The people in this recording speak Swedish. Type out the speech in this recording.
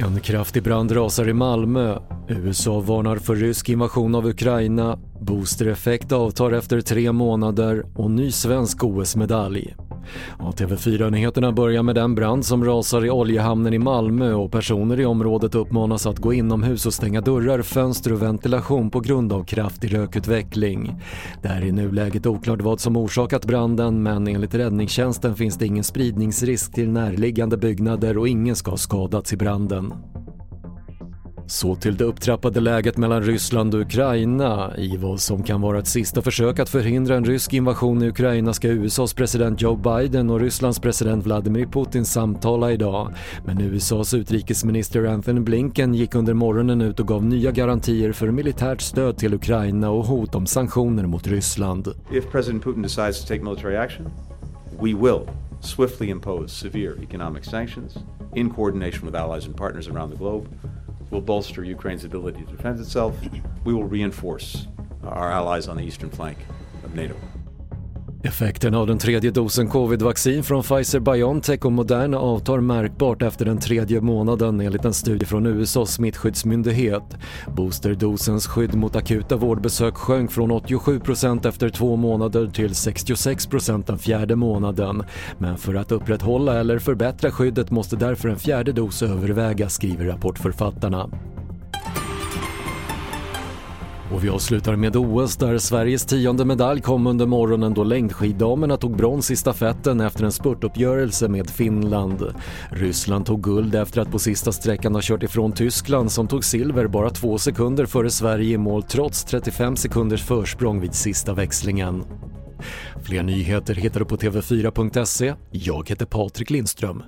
En kraftig brand rasar i Malmö. USA varnar för rysk invasion av Ukraina. Boostereffekt avtar efter tre månader och ny svensk OS-medalj. Ja, TV4-nyheterna börjar med den brand som rasar i oljehamnen i Malmö och personer i området uppmanas att gå inomhus och stänga dörrar, fönster och ventilation på grund av kraftig rökutveckling. Det är i nuläget oklart vad som orsakat branden men enligt räddningstjänsten finns det ingen spridningsrisk till närliggande byggnader och ingen ska ha skadats i branden. Så till det upptrappade läget mellan Ryssland och Ukraina. I vad som kan vara ett sista försök att förhindra en rysk invasion i Ukraina ska USAs president Joe Biden och Rysslands president Vladimir Putin samtala idag. Men USAs utrikesminister Anthony Blinken gick under morgonen ut och gav nya garantier för militärt stöd till Ukraina och hot om sanktioner mot Ryssland. If President Putin decides to take military action, we will swiftly impose severe economic sanctions in coordination with allies and partners around the globe will bolster Ukraine's ability to defend itself. We will reinforce our allies on the eastern flank of NATO. Effekten av den tredje dosen covid-vaccin från Pfizer-Biontech och Moderna avtar märkbart efter den tredje månaden enligt en studie från USAs smittskyddsmyndighet. Boosterdosens skydd mot akuta vårdbesök sjönk från 87% efter två månader till 66% den fjärde månaden. Men för att upprätthålla eller förbättra skyddet måste därför en fjärde dos övervägas, skriver rapportförfattarna. Och vi avslutar med OS där Sveriges tionde medalj kom under morgonen då längdskiddamerna tog brons i stafetten efter en spurtuppgörelse med Finland. Ryssland tog guld efter att på sista sträckan ha kört ifrån Tyskland som tog silver bara två sekunder före Sverige i mål trots 35 sekunders försprång vid sista växlingen. Fler nyheter hittar du på TV4.se. Jag heter Patrik Lindström.